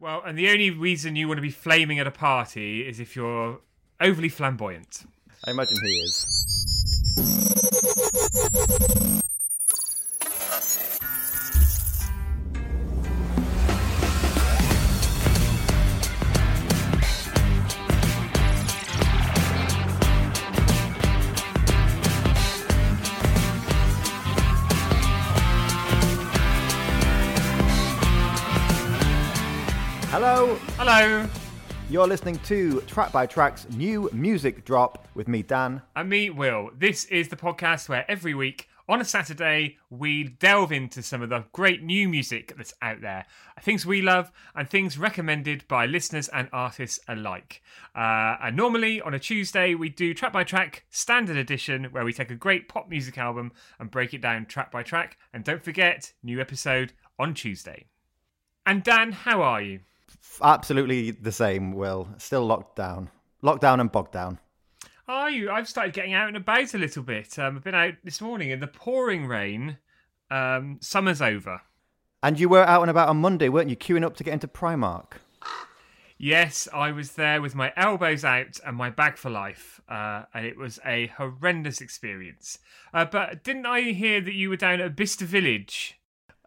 Well, and the only reason you want to be flaming at a party is if you're overly flamboyant. I imagine he is. Hello, you're listening to Track by Track's new music drop with me, Dan. and me, Will. This is the podcast where every week on a Saturday we delve into some of the great new music that's out there, things we love, and things recommended by listeners and artists alike. Uh, and normally on a Tuesday we do track by track standard edition where we take a great pop music album and break it down track by track. And don't forget, new episode on Tuesday. And Dan, how are you? Absolutely the same, Will. Still locked down. Locked down and bogged down. Are you? I've started getting out and about a little bit. Um, I've been out this morning in the pouring rain. Um, summer's over. And you were out and about on Monday, weren't you? Queuing up to get into Primark. Yes, I was there with my elbows out and my bag for life, uh, and it was a horrendous experience. Uh, but didn't I hear that you were down at Bicester Village?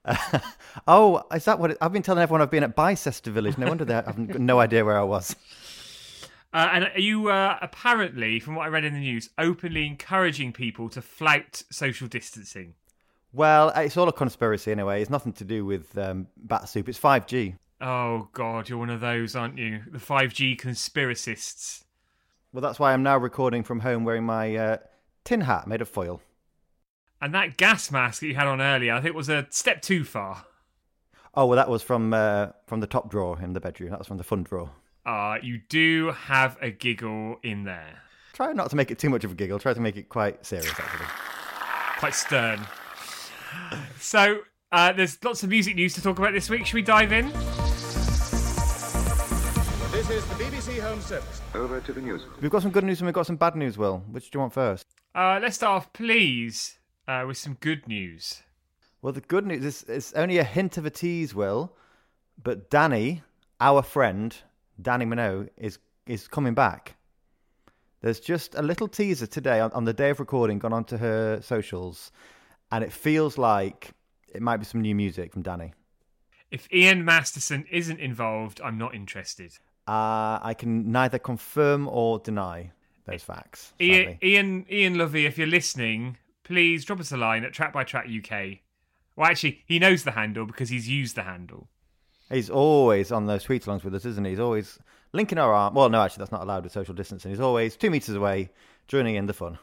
Oh, is that what it, I've been telling everyone? I've been at Bicester Village. No wonder they have no idea where I was. Uh, and are you uh, apparently, from what I read in the news, openly encouraging people to flout social distancing? Well, it's all a conspiracy anyway. It's nothing to do with um, bat soup. It's 5G. Oh God, you're one of those, aren't you? The 5G conspiracists. Well, that's why I'm now recording from home wearing my uh, tin hat made of foil. And that gas mask that you had on earlier, I think was a step too far. Oh, well, that was from uh, from the top drawer in the bedroom. That was from the fun drawer. Uh, you do have a giggle in there. Try not to make it too much of a giggle. Try to make it quite serious, actually. Quite stern. So, uh, there's lots of music news to talk about this week. Should we dive in? This is the BBC Home Service. Over to the news. We've got some good news and we've got some bad news, Will. Which do you want first? Uh, let's start off, please, uh, with some good news. Well, the good news is it's only a hint of a tease, Will. But Dannii, our friend, Dannii Minogue, is is coming back. There's just a little teaser today on, on the day of recording gone onto her socials, and it feels like it might be some new music from Dannii. If Ian Masterson isn't involved, I'm not interested. Uh, I can neither confirm or deny those facts. Ian, sadly. Ian, Ian Lovey, if you're listening, please drop us a line at Track by Track UK. Well, actually, he knows the handle because he's used the handle. He's always on those tweet alongs with us, isn't he? He's always linking our arm. Well, no, actually, that's not allowed with social distancing. He's always two meters away, joining in the fun.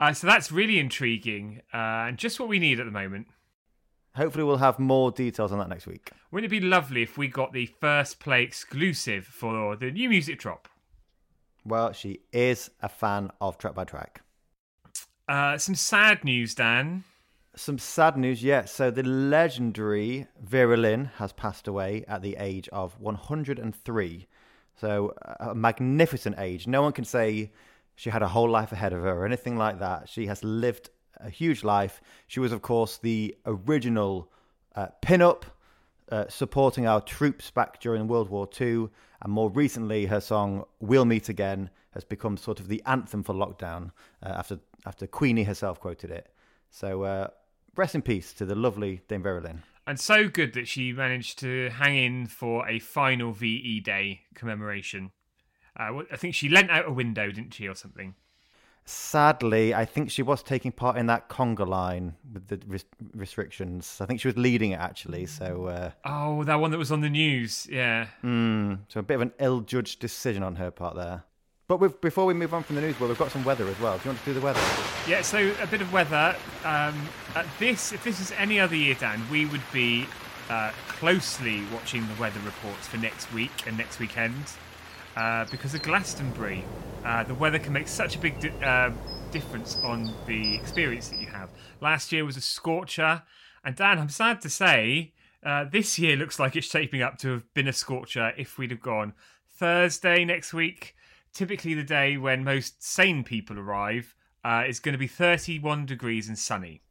Uh, so that's really intriguing uh, and just what we need at the moment. Hopefully, we'll have more details on that next week. Wouldn't it be lovely if we got the first play exclusive for the new music drop? Well, she is a fan of Track by Track. Uh, some sad news, Dan. Some sad news, yes. So the legendary Vera Lynn has passed away at the age of 103. So a magnificent age. No one can say she had a whole life ahead of her or anything like that. She has lived a huge life. She was, of course, the original uh, pin-up uh, supporting our troops back during World War II. And more recently, her song "We'll Meet Again" has become sort of the anthem for lockdown uh, after after Queenie herself quoted it. So uh, rest in peace to the lovely Dame Vera Lynn. And so good that she managed to hang in for a final VE Day commemoration. Uh, I think she lent out a window, didn't she, or something? Sadly, I think she was taking part in that conga line with the res- restrictions. I think she was leading it actually. So, uh, Oh, that one that was on the news. Yeah. mm, so a bit of an ill-judged decision on her part there. But before we move on from the news, well, we've got some weather as well. Do you want to do the weather? Yeah, so a bit of weather. Um, at this, if this is any other year, Dan, we would be uh, closely watching the weather reports for next week and next weekend uh, because of Glastonbury. Uh, the weather can make such a big di- uh, difference on the experience that you have. Last year was a scorcher, and Dan, I'm sad to say, uh, this year looks like it's shaping up to have been a scorcher if we'd have gone Thursday next week. Typically, the day when most sane people arrive uh, is going to be 31 degrees and sunny.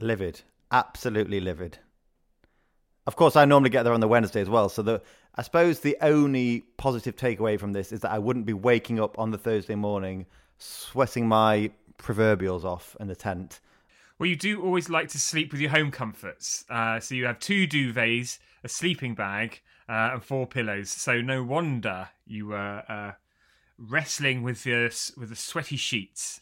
Livid, absolutely livid. Of course, I normally get there on the Wednesday as well. So the I suppose the only positive takeaway from this is that I wouldn't be waking up on the Thursday morning sweating my proverbials off in the tent. Well, you do always like to sleep with your home comforts. Uh, so you have two duvets, a sleeping bag, uh, and four pillows. So no wonder you were uh, wrestling with the with the sweaty sheets.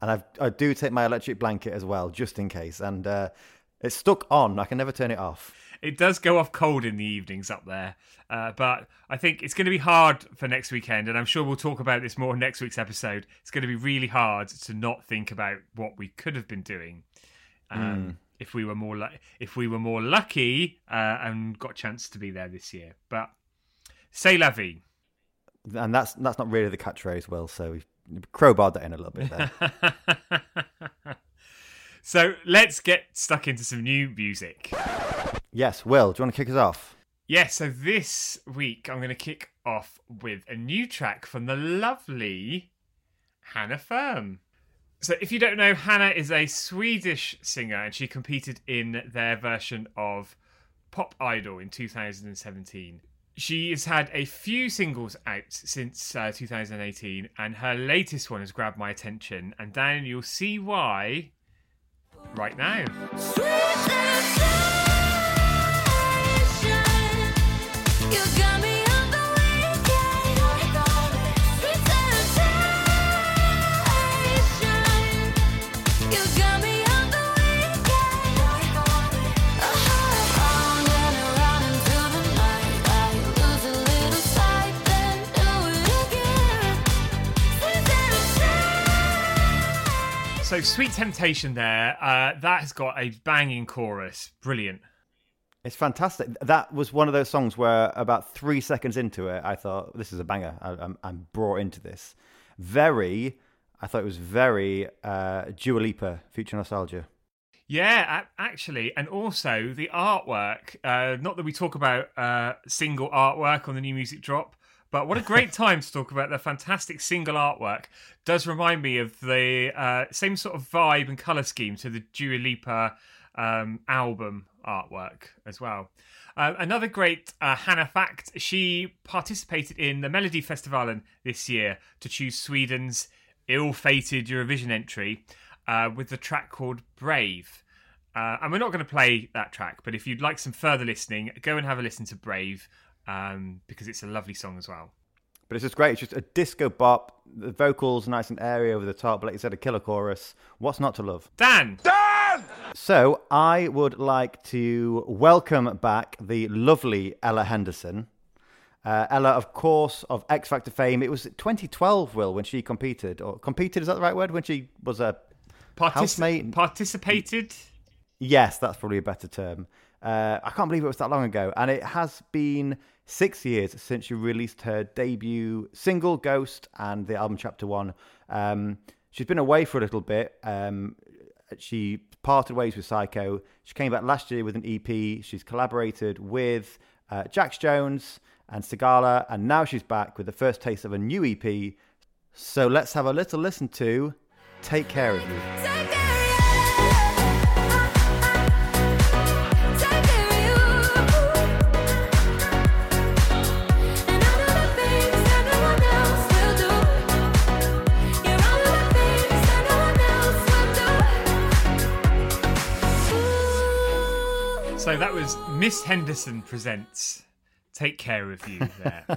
And I've, I do take my electric blanket as well, just in case. And uh, it's stuck on. I can never turn it off. It does go off cold in the evenings up there, uh, but I think it's going to be hard for next weekend, and I'm sure we'll talk about this more in next week's episode. It's going to be really hard to not think about what we could have been doing um, if we were more if we were more lucky uh, and got a chance to be there this year. But say la vie. And that's that's not really the catchphrase, Will. So we've crowbarred that in a little bit there. So let's get stuck into some new music. yes, Will, do you want to kick us off? Yeah, so this week I'm going to kick off with a new track from the lovely Hanna Ferm. So, if you don't know, Hannah is a Swedish singer and she competed in their version of Pop Idol in 2017. She has had a few singles out since uh, 2018, and her latest one has grabbed my attention. And Dan, you'll see why right now. So, Sweet Temptation there, uh, that has got a banging chorus. Brilliant. It's fantastic. That was one of those songs where about three seconds into it, I thought, this is a banger. I, I'm, I'm brought into this. Very, I thought it was very uh, Dua Lipa, Future Nostalgia. Yeah, actually, and also the artwork. Uh, not that we talk about uh, single artwork on the new music drop, but what a great time to talk about the fantastic single artwork. Does remind me of the uh, same sort of vibe and color scheme to the Dua Lipa um, album artwork as well. Uh, another great uh, Hanna fact: she participated in the Melodifestivalen this year to choose Sweden's ill-fated Eurovision entry uh, with the track called Brave. Uh, and we're not going to play that track, but if you'd like some further listening, go and have a listen to Brave um, because it's a lovely song as well. But it's just great. It's just a disco bop. The vocals nice and airy over the top. But like you said, a killer chorus. What's not to love? Dan! Dan! So I would like to welcome back the lovely Ella Henderson. Uh, Ella, of course, of X Factor fame. It was 2012, Will, when she competed. Or competed, is that the right word? When she was a Partic- housemate? participated. Yes, that's probably a better term. Uh, I can't believe it was that long ago. And it has been six years since she released her debut single, Ghost, and the album Chapter One. Um, she's been away for a little bit. Um, she parted ways with Syco. She came back last year with an EP. She's collaborated with uh, Jax Jones and Sigala, and now she's back with the first taste of a new EP. So let's have a little listen to Take Care of You. Miss Henderson presents Take Care of You there.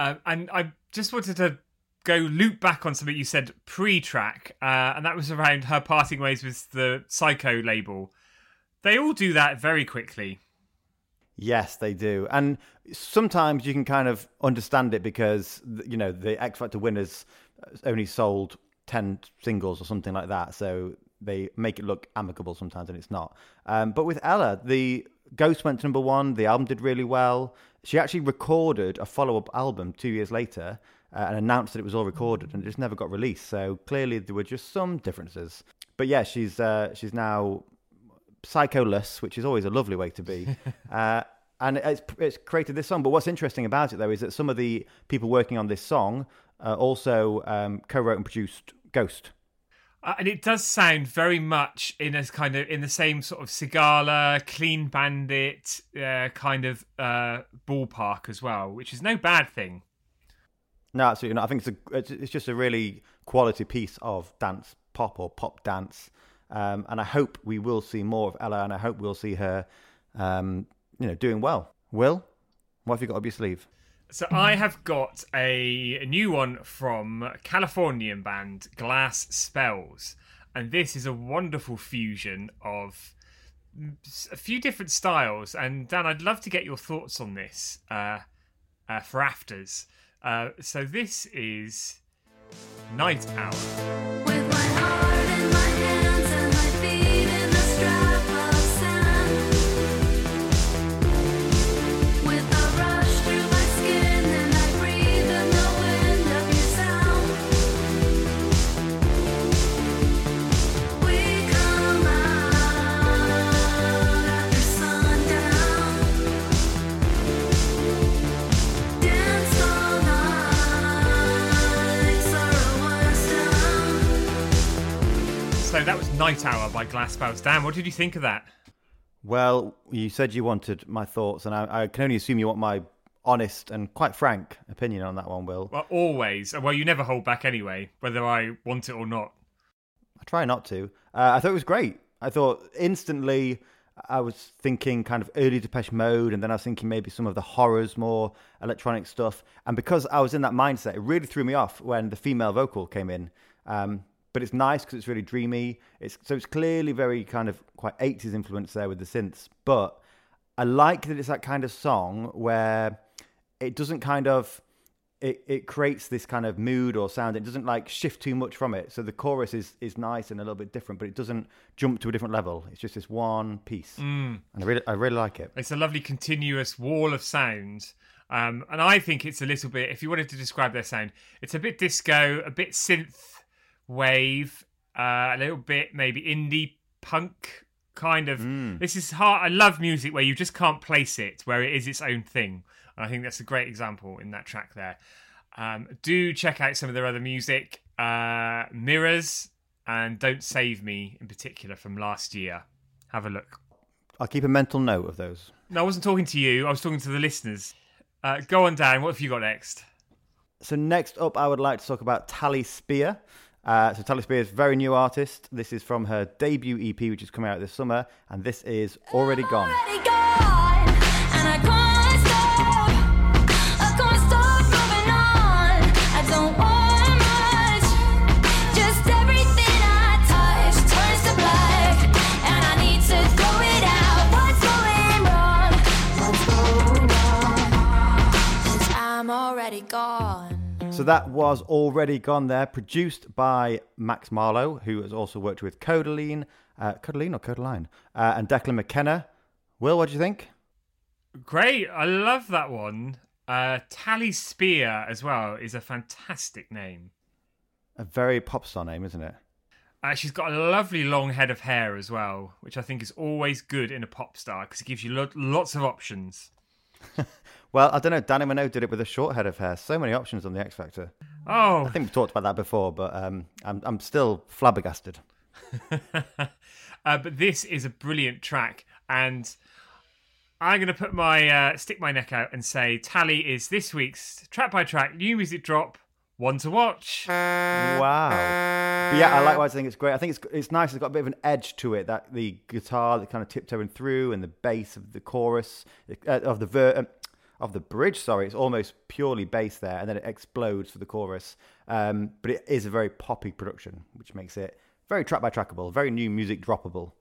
um, and I just wanted to go loop back on something you said pre track, uh, and that was around her parting ways with the Syco label. They all do that very quickly. Yes, they do. And sometimes you can kind of understand it because, you know, the X Factor winners only sold 10 singles or something like that. So they make it look amicable sometimes and it's not. Um, but with Ella, the Ghost went to number one. The album did really well. She actually recorded a follow up album two years later uh, and announced that it was all recorded and it just never got released. So clearly there were just some differences. But yeah, she's uh, she's now psycholess, which is always a lovely way to be. uh, and it's, it's created this song. But what's interesting about it, though, is that some of the people working on this song uh, also um, co wrote and produced Ghost. Uh, and it does sound very much in a kind of in the same sort of Sigala, Clean Bandit uh, kind of uh, ballpark as well, which is no bad thing. No, absolutely not. I think it's a it's, just a really quality piece of dance pop or pop dance, um, and I hope we will see more of Ella, and I hope we'll see her, um, you know, doing well. Will, what have you got up your sleeve? So I have got a, new one from Californian band Glass Spells, and this is a wonderful fusion of a few different styles. And Dan, I'd love to get your thoughts on this uh, uh, for afters. Uh, so this is Night Hour. That was Night Hour by Glass Spells. Dan, what did you think of that? Well, you said you wanted my thoughts, and I, I can only assume you want my honest and quite frank opinion on that one, Will. Well, always. Well, you never hold back anyway, whether I want it or not. I try not to. Uh, I thought it was great. I thought instantly I was thinking kind of early Depeche Mode, and then I was thinking maybe some of the horrors, more electronic stuff. And because I was in that mindset, it really threw me off when the female vocal came in. Um, but it's nice because it's really dreamy. It's so it's clearly very kind of quite 80s influence there with the synths. But I like that it's that kind of song where it doesn't kind of it, it creates this kind of mood or sound. It doesn't like shift too much from it. So the chorus is is nice and a little bit different, but it doesn't jump to a different level. It's just this one piece, mm. and I really I really like it. It's a lovely continuous wall of sound. Um, and I think it's a little bit, if you wanted to describe their sound, it's a bit disco, a bit synth wave, uh, a little bit maybe indie punk kind of. This is hard. I love music where you just can't place it, where it is its own thing. And I think that's a great example in that track there. Um, do check out some of their other music, uh, Mirrors and Don't Save Me in particular from last year. Have a look. I'll keep a mental note of those. No, I wasn't talking to you. I was talking to the listeners. Uh, go on, Dan. What have you got next? So next up, I would like to talk about Tally Spear. Uh, so Tally Spear is a very new artist. This is from her debut EP, which is coming out this summer, and this is Already Gone. Already gone, and So that was Already Gone there, produced by Max Marlowe, who has also worked with Kodaline, uh, Kodaline or Kodaline, uh, and Declan McKenna. Will, what do you think? Great. I love that one. Uh, Tally Spear as well is a fantastic name. A very pop star name, isn't it? Uh, she's got a lovely long head of hair as well, which I think is always good in a pop star because it gives you lo- lots of options. Well, I don't know. Dannii Minogue did it with a short head of hair. So many options on the X Factor. Oh, I think we've talked about that before, but um, I'm I'm still flabbergasted. uh, but this is a brilliant track, and I'm going to put my uh, stick my neck out and say Tally is this week's track by track new music drop. One to watch. Wow. But yeah, I likewise think it's great. I think it's it's nice. It's got a bit of an edge to it. That the guitar that kind of tiptoeing through, and the bass of the chorus uh, of the ver- um, of the bridge. Sorry, it's almost purely bass there, and then it explodes for the chorus. Um, but it is a very poppy production, which makes it very track by trackable, very new music droppable.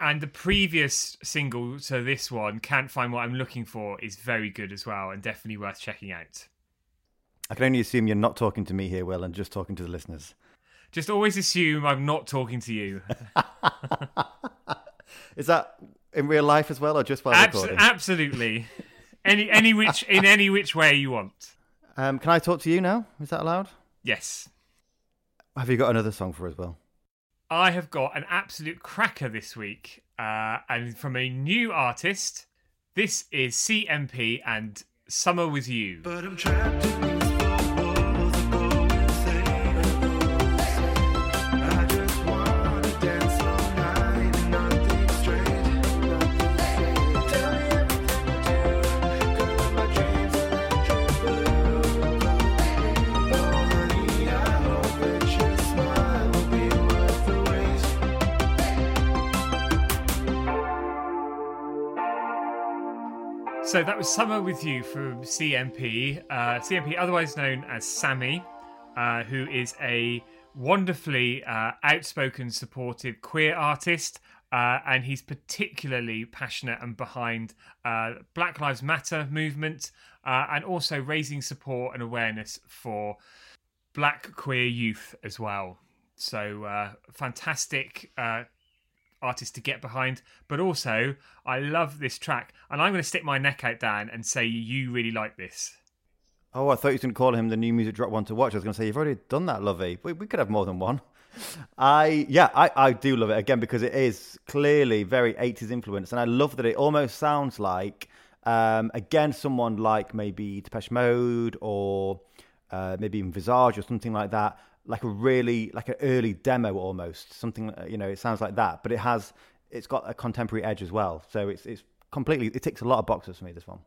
And the previous single to this one, Can't Find What I'm Looking For, is very good as well and definitely worth checking out. I can only assume you're not talking to me here, Will, and just talking to the listeners. Just always assume I'm not talking to you. Is that in real life as well, or just while Abs- recording? absolutely. Any any which in any which way you want. Um, can I talk to you now? Is that allowed? Yes. Have you got another song for us, Will? I have got an absolute cracker this week, uh, and from a new artist. This is CMP and Summer with You. So that was Summer with You from CMP. Uh, CMP, otherwise known as Sammy, uh, who is a wonderfully uh, outspoken, supportive queer artist. Uh, and he's particularly passionate and behind uh, Black Lives Matter movement uh, and also raising support and awareness for black queer youth as well. So fantastic artist to get behind. But also, I love this track, and I'm going to stick my neck out, Dan, and say you really like this. Oh, I thought you were going to call him the new music drop one to watch. I was going to say you've already done that, Lovey. We, we could have more than one. I yeah, I, I do love it again because it is clearly very 80s influence, and I love that it almost sounds like um, again someone like maybe Depeche Mode or uh, maybe even Visage or something like that, like a really like an early demo almost something uh, you know it sounds like that, but it has it's got a contemporary edge as well, so it's it's completely it ticks a lot of boxes for me. This one.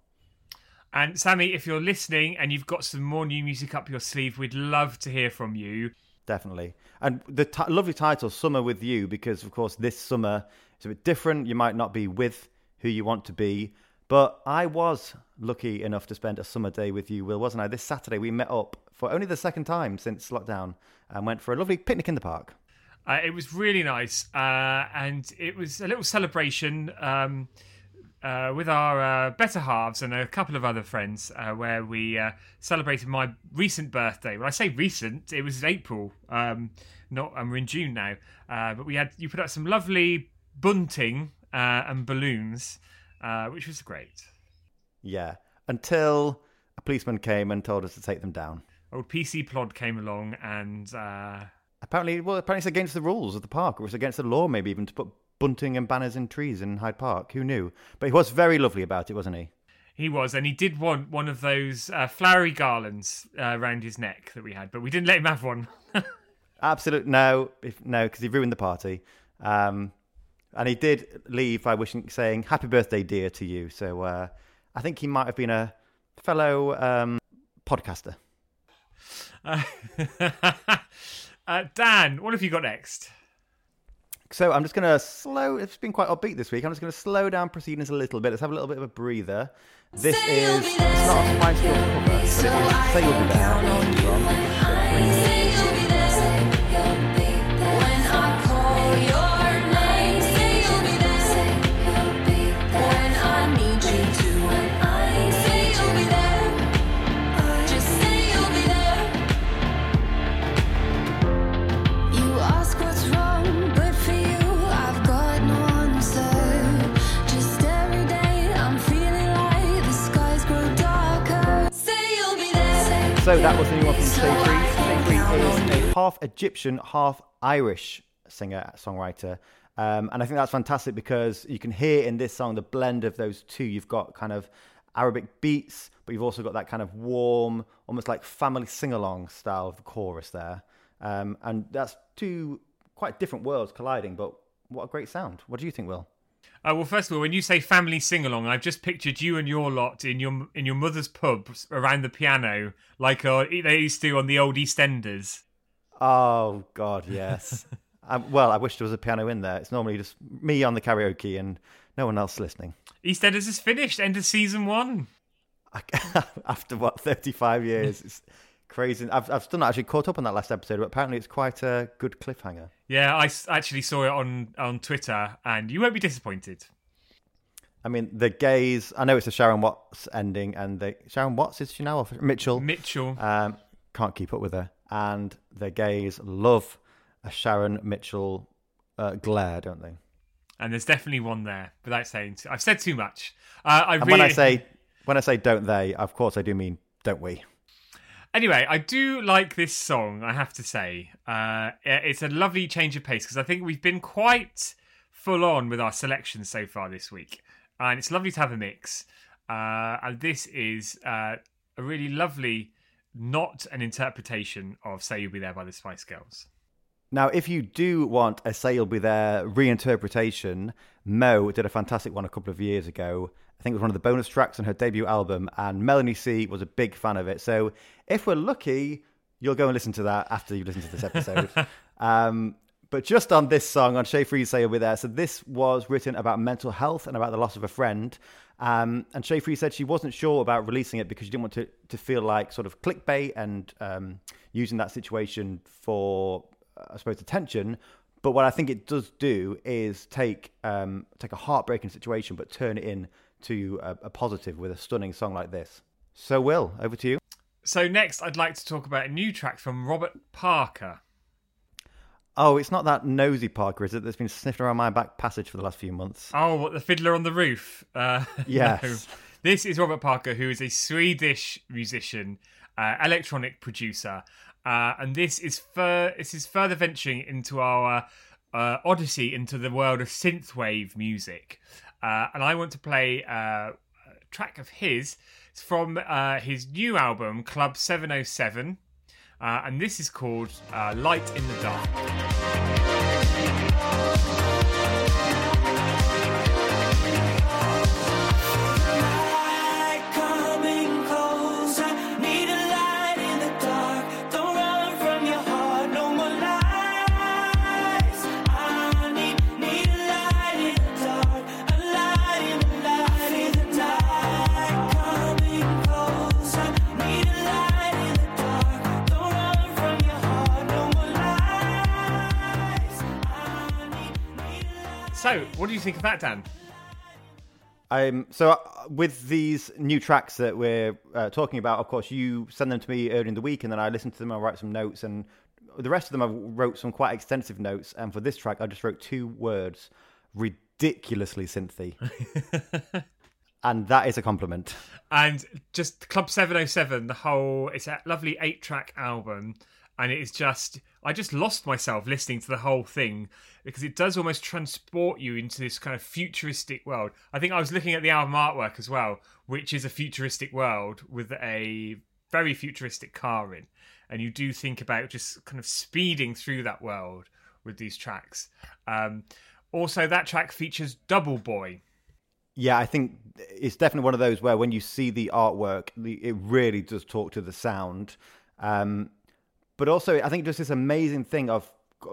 And Sammy, if you're listening and you've got some more new music up your sleeve, we'd love to hear from you. Definitely. And the t- lovely title, Summer with You, because of course this summer is a bit different. You might not be with who you want to be. But I was lucky enough to spend a summer day with you, Will, wasn't I? This Saturday we met up for only the second time since lockdown and went for a lovely picnic in the park. Uh, it was really nice, uh, and it was a little celebration um, uh, with our uh, better halves and a couple of other friends, uh, where we uh, celebrated my recent birthday. When I say recent, it was April. Um, not, and we're in June now. But we had you put up some lovely bunting and balloons, uh, which was great. Yeah. Until a policeman came and told us to take them down. Old PC Plod came along and. Uh, Apparently, well, apparently it's against the rules of the park, or it's against the law, maybe even to put bunting and banners in trees in Hyde Park. Who knew? But he was very lovely about it, wasn't he? He was, and he did want one of those uh, flowery garlands uh, around his neck that we had, but we didn't let him have one. Absolute no, if, no, because he ruined the party. Um, and he did leave by wishing, saying "Happy birthday, dear" to you. So uh, I think he might have been a fellow um, podcaster. Uh, uh, Dan, what have you got next? So I'm just going to slow. It's been quite upbeat this week. I'm just going to slow down proceedings a little bit. Let's have a little bit of a breather. This Say is it's not a Spice Girls cover, but it is So I "Say You'll Be can There." count on you. Say you'll be there So that was the new one from Stay Free. Free is a half Egyptian, half Irish singer songwriter. Um, and I think that's fantastic because you can hear in this song the blend of those two. You've got kind of Arabic beats, but you've also got that kind of warm, almost like family sing along style of the chorus there. Um, and that's two quite different worlds colliding, but what a great sound. What do you think, Will? Uh, well, first of all, when you say family sing along, I've just pictured you and your lot in your in your mother's pub around the piano, like uh, they used to on the old EastEnders. Oh, God, yes. um, well, I wish there was a piano in there. It's normally just me on the karaoke and no one else listening. EastEnders is finished, end of season one. after what 35 years it's crazy i've, I've still not actually caught up on that last episode but apparently it's quite a good cliffhanger Yeah, I actually saw it on on Twitter, and you won't be disappointed. i mean the gays i know it's a sharon watts ending and the sharon watts is she now or mitchell Mitchell. um, can't keep up with her and the gays love a sharon mitchell uh, glare don't they and there's definitely one there. Without saying, too, I've said too much. Uh, I and really, when i say when i say don't they of course i do mean don't we Anyway, I do like this song. I have to say, uh, it's a lovely change of pace because I think we've been quite full on with our selections so far this week, and it's lovely to have a mix. Uh, and this is uh, a really lovely, not an interpretation of "Say You'll Be There" by the Spice Girls. Now, if you do want a Say You'll Be There reinterpretation, MØ did a fantastic one a couple of years ago. I think it was one of the bonus tracks on her debut album, and Melanie C was a big fan of it. So if we're lucky, you'll go and listen to that after you listen to this episode. um, but just on this song, on Shay You'll Be There, so this was written about mental health and about the loss of a friend. Um, and Shay Free said she wasn't sure about releasing it because she didn't want to, to feel like sort of clickbait and um, using that situation for, uh, I suppose, attention. But what I think it does do is take um, take a heartbreaking situation, but turn it in to a, a positive with a stunning song like this. So, Will, over to you. So next, I'd like to talk about a new track from Robert Parker. Oh, it's not that nosy Parker, is it? That's been sniffing around my back passage for the last few months. Oh, what the fiddler on the roof? Uh, Yes. no. This is Robert Parker, who is a Swedish musician, uh, electronic producer, uh, and this is fur- this is further venturing into our uh, odyssey into the world of synthwave music. Uh, and I want to play uh, a track of his. It's from uh, his new album, Club Seven Oh Seven, uh, and this is called uh, "Light in the Dark." What do you think of that, Dan? Um, so uh, with these new tracks that we're uh, talking about, of course, you send them to me early in the week, and then I listen to them. I write some notes, and the rest of them I wrote some quite extensive notes. And for this track, I just wrote two words: ridiculously synthy, and that is a compliment. and just Club 707 the whole it's a lovely 8 track album and it is just I just lost myself listening to the whole thing because it does almost transport you into this kind of futuristic world. I think I was looking at the album artwork as well, which is a futuristic world with a very futuristic car in and you do think about just kind of speeding through that world with these tracks. Um, also that track features Double Boy. Yeah, I think it's definitely one of those where when you see the artwork, it really does talk to the sound. Um, but also, I think just this amazing thing of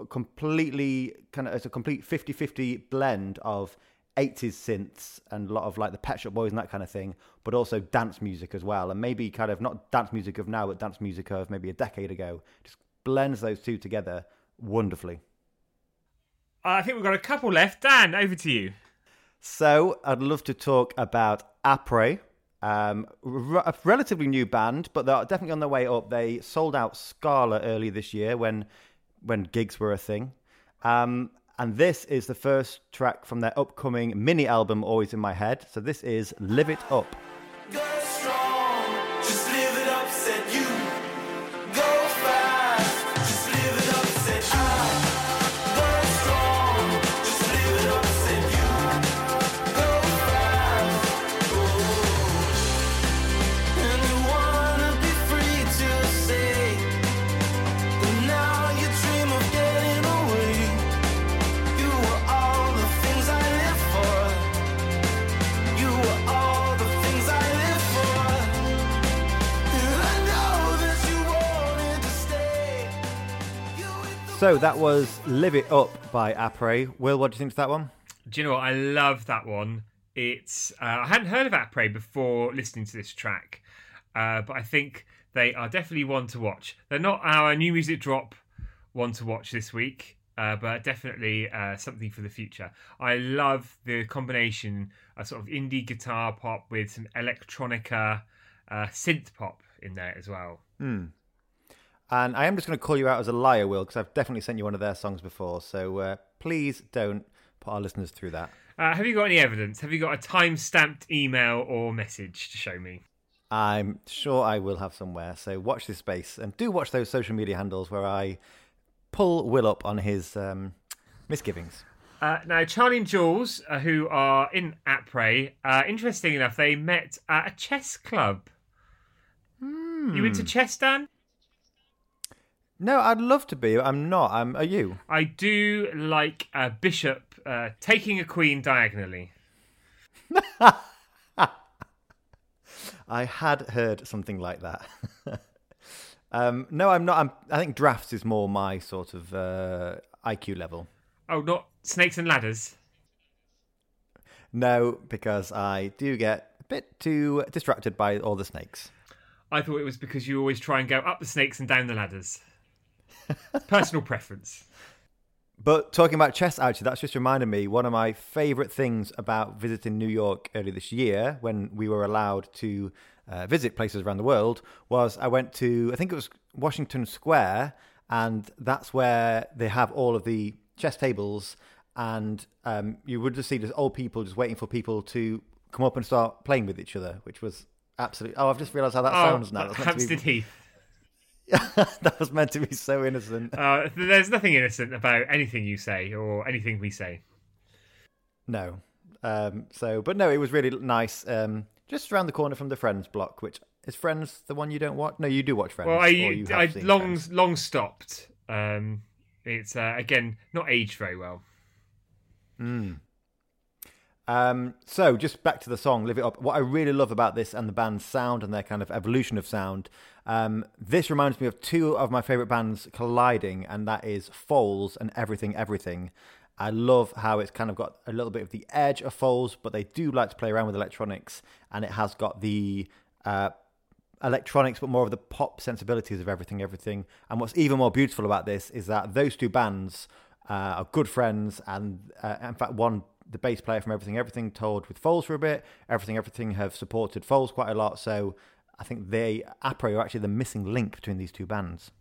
completely kind of it's a complete 50-50 blend of 80s synths and a lot of like the Pet Shop Boys and that kind of thing, but also dance music as well, and maybe kind of not dance music of now, but dance music of maybe a decade ago. Just blends those two together wonderfully. I think we've got a couple left. Dan, over to you. So I'd love to talk about ABRE, um, r- a relatively new band, but they're definitely on their way up. They sold out Scala earlier this year when when gigs were a thing. Um, and this is the first track from their upcoming mini album, Always in My Head. So this is Live It Up. So that was Live It Up by ABRE. Will, what do you think of that one? Do you know what? I love that one. It's uh, I hadn't heard of ABRE before listening to this track, uh, but I think they are definitely one to watch. They're not our new music drop one to watch this week, uh, but definitely uh, something for the future. I love the combination of sort of indie guitar pop with some electronica, uh, synth pop in there as well. And I am just going to call you out as a liar, Will, because I've definitely sent you one of their songs before. So uh, please don't put our listeners through that. Uh, have you got any evidence? Have you got a time stamped email or message to show me? I'm sure I will have somewhere. So watch this space and do watch those social media handles where I pull Will up on his um, misgivings. Uh, now, Charlie and Jules, uh, who are in ABRE, uh, interesting enough, they met at a chess club. You into chess, Dan? No, I'd love to be. I'm not. I'm. Are you? I do like a bishop uh, taking a queen diagonally. I had heard something like that. um, no, I'm not. I'm, I think drafts is more my sort of uh, IQ level. Oh, not snakes and ladders. no, because I do get a bit too distracted by all the snakes. I thought it was because you always try and go up the snakes and down the ladders. Personal preference. But talking about chess, actually, that's just reminded me one of my favourite things about visiting New York earlier this year when we were allowed to uh, visit places around the world was I went to, I think it was Washington Square, and that's where they have all of the chess tables. And um, you would just see just old people just waiting for people to come up and start playing with each other, which was absolutely. Oh, I've just realised how that sounds now. That's Hampstead be- Heath. that was meant to be so innocent. Uh, there's nothing innocent about anything you say or anything we say. No. Um, so, but no, it was really nice. Um, just around the corner from the Friends block, which is Friends the one you don't watch? No, you do watch Friends. Well, I, I long Friends. long stopped. Um, it's uh, again not aged very well. Um, so, just back to the song, Live It Up. What I really love about this and the band's sound and their kind of evolution of sound, um, this reminds me of two of my favourite bands colliding, and that is Foals and Everything Everything. I love how it's kind of got a little bit of the edge of Foals, but they do like to play around with electronics, and it has got the uh, electronics, but more of the pop sensibilities of everything, everything. And what's even more beautiful about this is that those two bands uh, are good friends, and uh, in fact, one the bass player from Everything Everything toured with Foals for a bit. Everything Everything have supported Foals quite a lot, so I think they ABRE are actually the missing link between these two bands.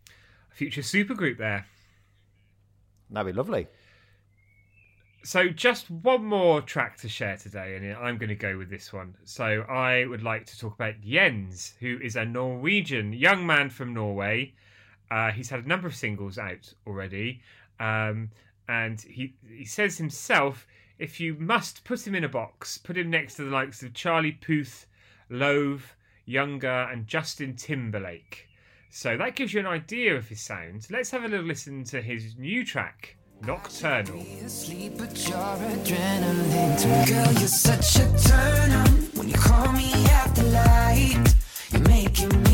A Future supergroup there. That'd be lovely. So just one more track to share today, and I'm going to go with this one. So I would like to talk about Jens, who is a Norwegian young man from Norway. Uh, he's had a number of singles out already, um, and he he says himself, if you must put him in a box, put him next to the likes of Charlie Puth, Lauv, Younger, and Justin Timberlake. So that gives you an idea of his sound. Let's have a little listen to his new track, Nocturnal. Asleep. Girl, you're such a turn on when you call me after light. You're making me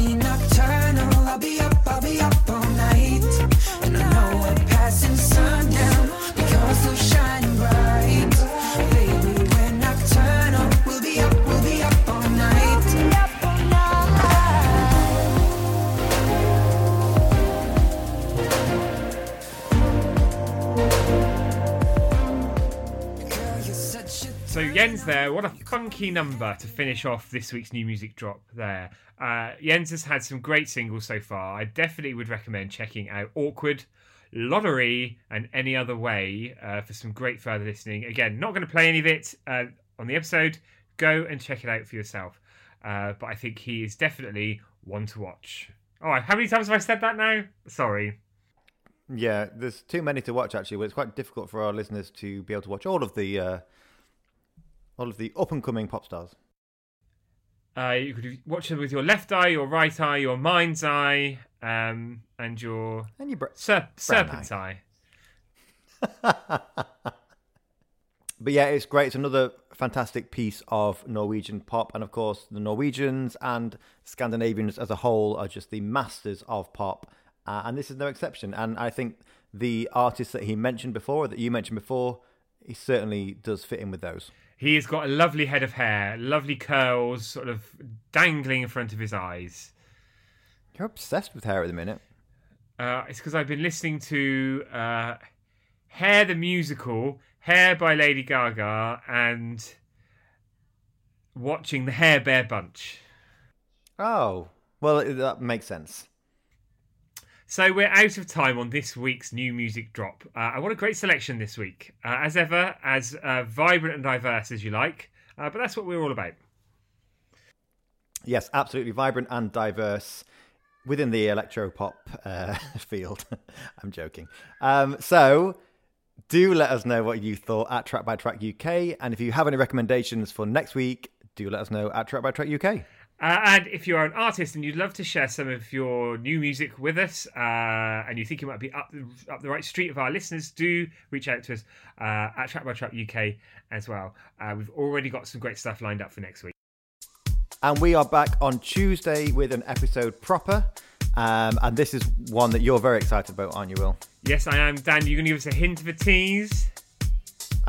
Jens there, what a funky number to finish off this week's new music drop there. Uh, Jens has had some great singles so far. I definitely would recommend checking out Awkward, Lottery, and Any Other Way uh, for some great further listening. Again, not going to play any of it uh, on the episode. Go and check it out for yourself. Uh, but I think he is definitely one to watch. All right, how many times have I said that now? Sorry. Yeah, there's too many to watch actually, it's quite difficult for our listeners to be able to watch all of the uh, all of the up and coming pop stars. Uh, you could watch them with your left eye, your right eye, your mind's eye, um, and your And you, br- Ser- serpent's eye. But yeah, it's great. It's another fantastic piece of Norwegian pop. And of course, the Norwegians and Scandinavians as a whole are just the masters of pop. Uh, and this is no exception. And I think the artists that he mentioned before, that you mentioned before, he certainly does fit in with those. He has got a lovely head of hair, lovely curls, sort of dangling in front of his eyes. You're obsessed with hair at the minute. Uh, it's because I've been listening to uh, Hair the Musical, Hair by Lady Gaga, and watching the Hair Bear Bunch. Oh, well, that makes sense. So we're out of time on this week's new music drop. Uh, I want a great selection this week, uh, as ever, as uh, vibrant and diverse as you like. Uh, but that's what we're all about. Yes, absolutely vibrant and diverse within the electro pop uh, field. I'm joking. Um, so, do let us know what you thought at Track by Track UK, and if you have any recommendations for next week, do let us know at Track by Track UK. Uh, and if you're an artist and you'd love to share some of your new music with us, uh, and you think you might be up the, up the right street of our listeners, do reach out to us uh, at Track by Track UK as well. Uh, we've already got some great stuff lined up for next week. And we are back on Tuesday with an episode proper, um, and this is one that you're very excited about, aren't you, Will? Yes, I am. Dan, you're going to give us a hint of a tease?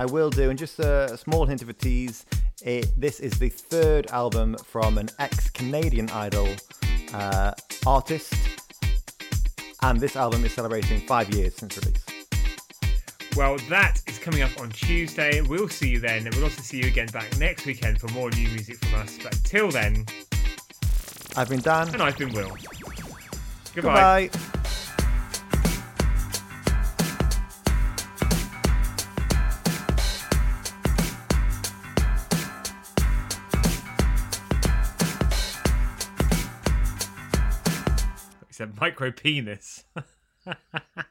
I will do, and just a, a small hint of a tease. It, this is the third album from an ex-Canadian Idol uh, artist, and this album is celebrating five years since release. Well, that is coming up on Tuesday. We'll see you then, and we'll also see you again back next weekend for more new music from us. But until then, I've been Dan. and I've been Will. Goodbye. Goodbye. A micro penis.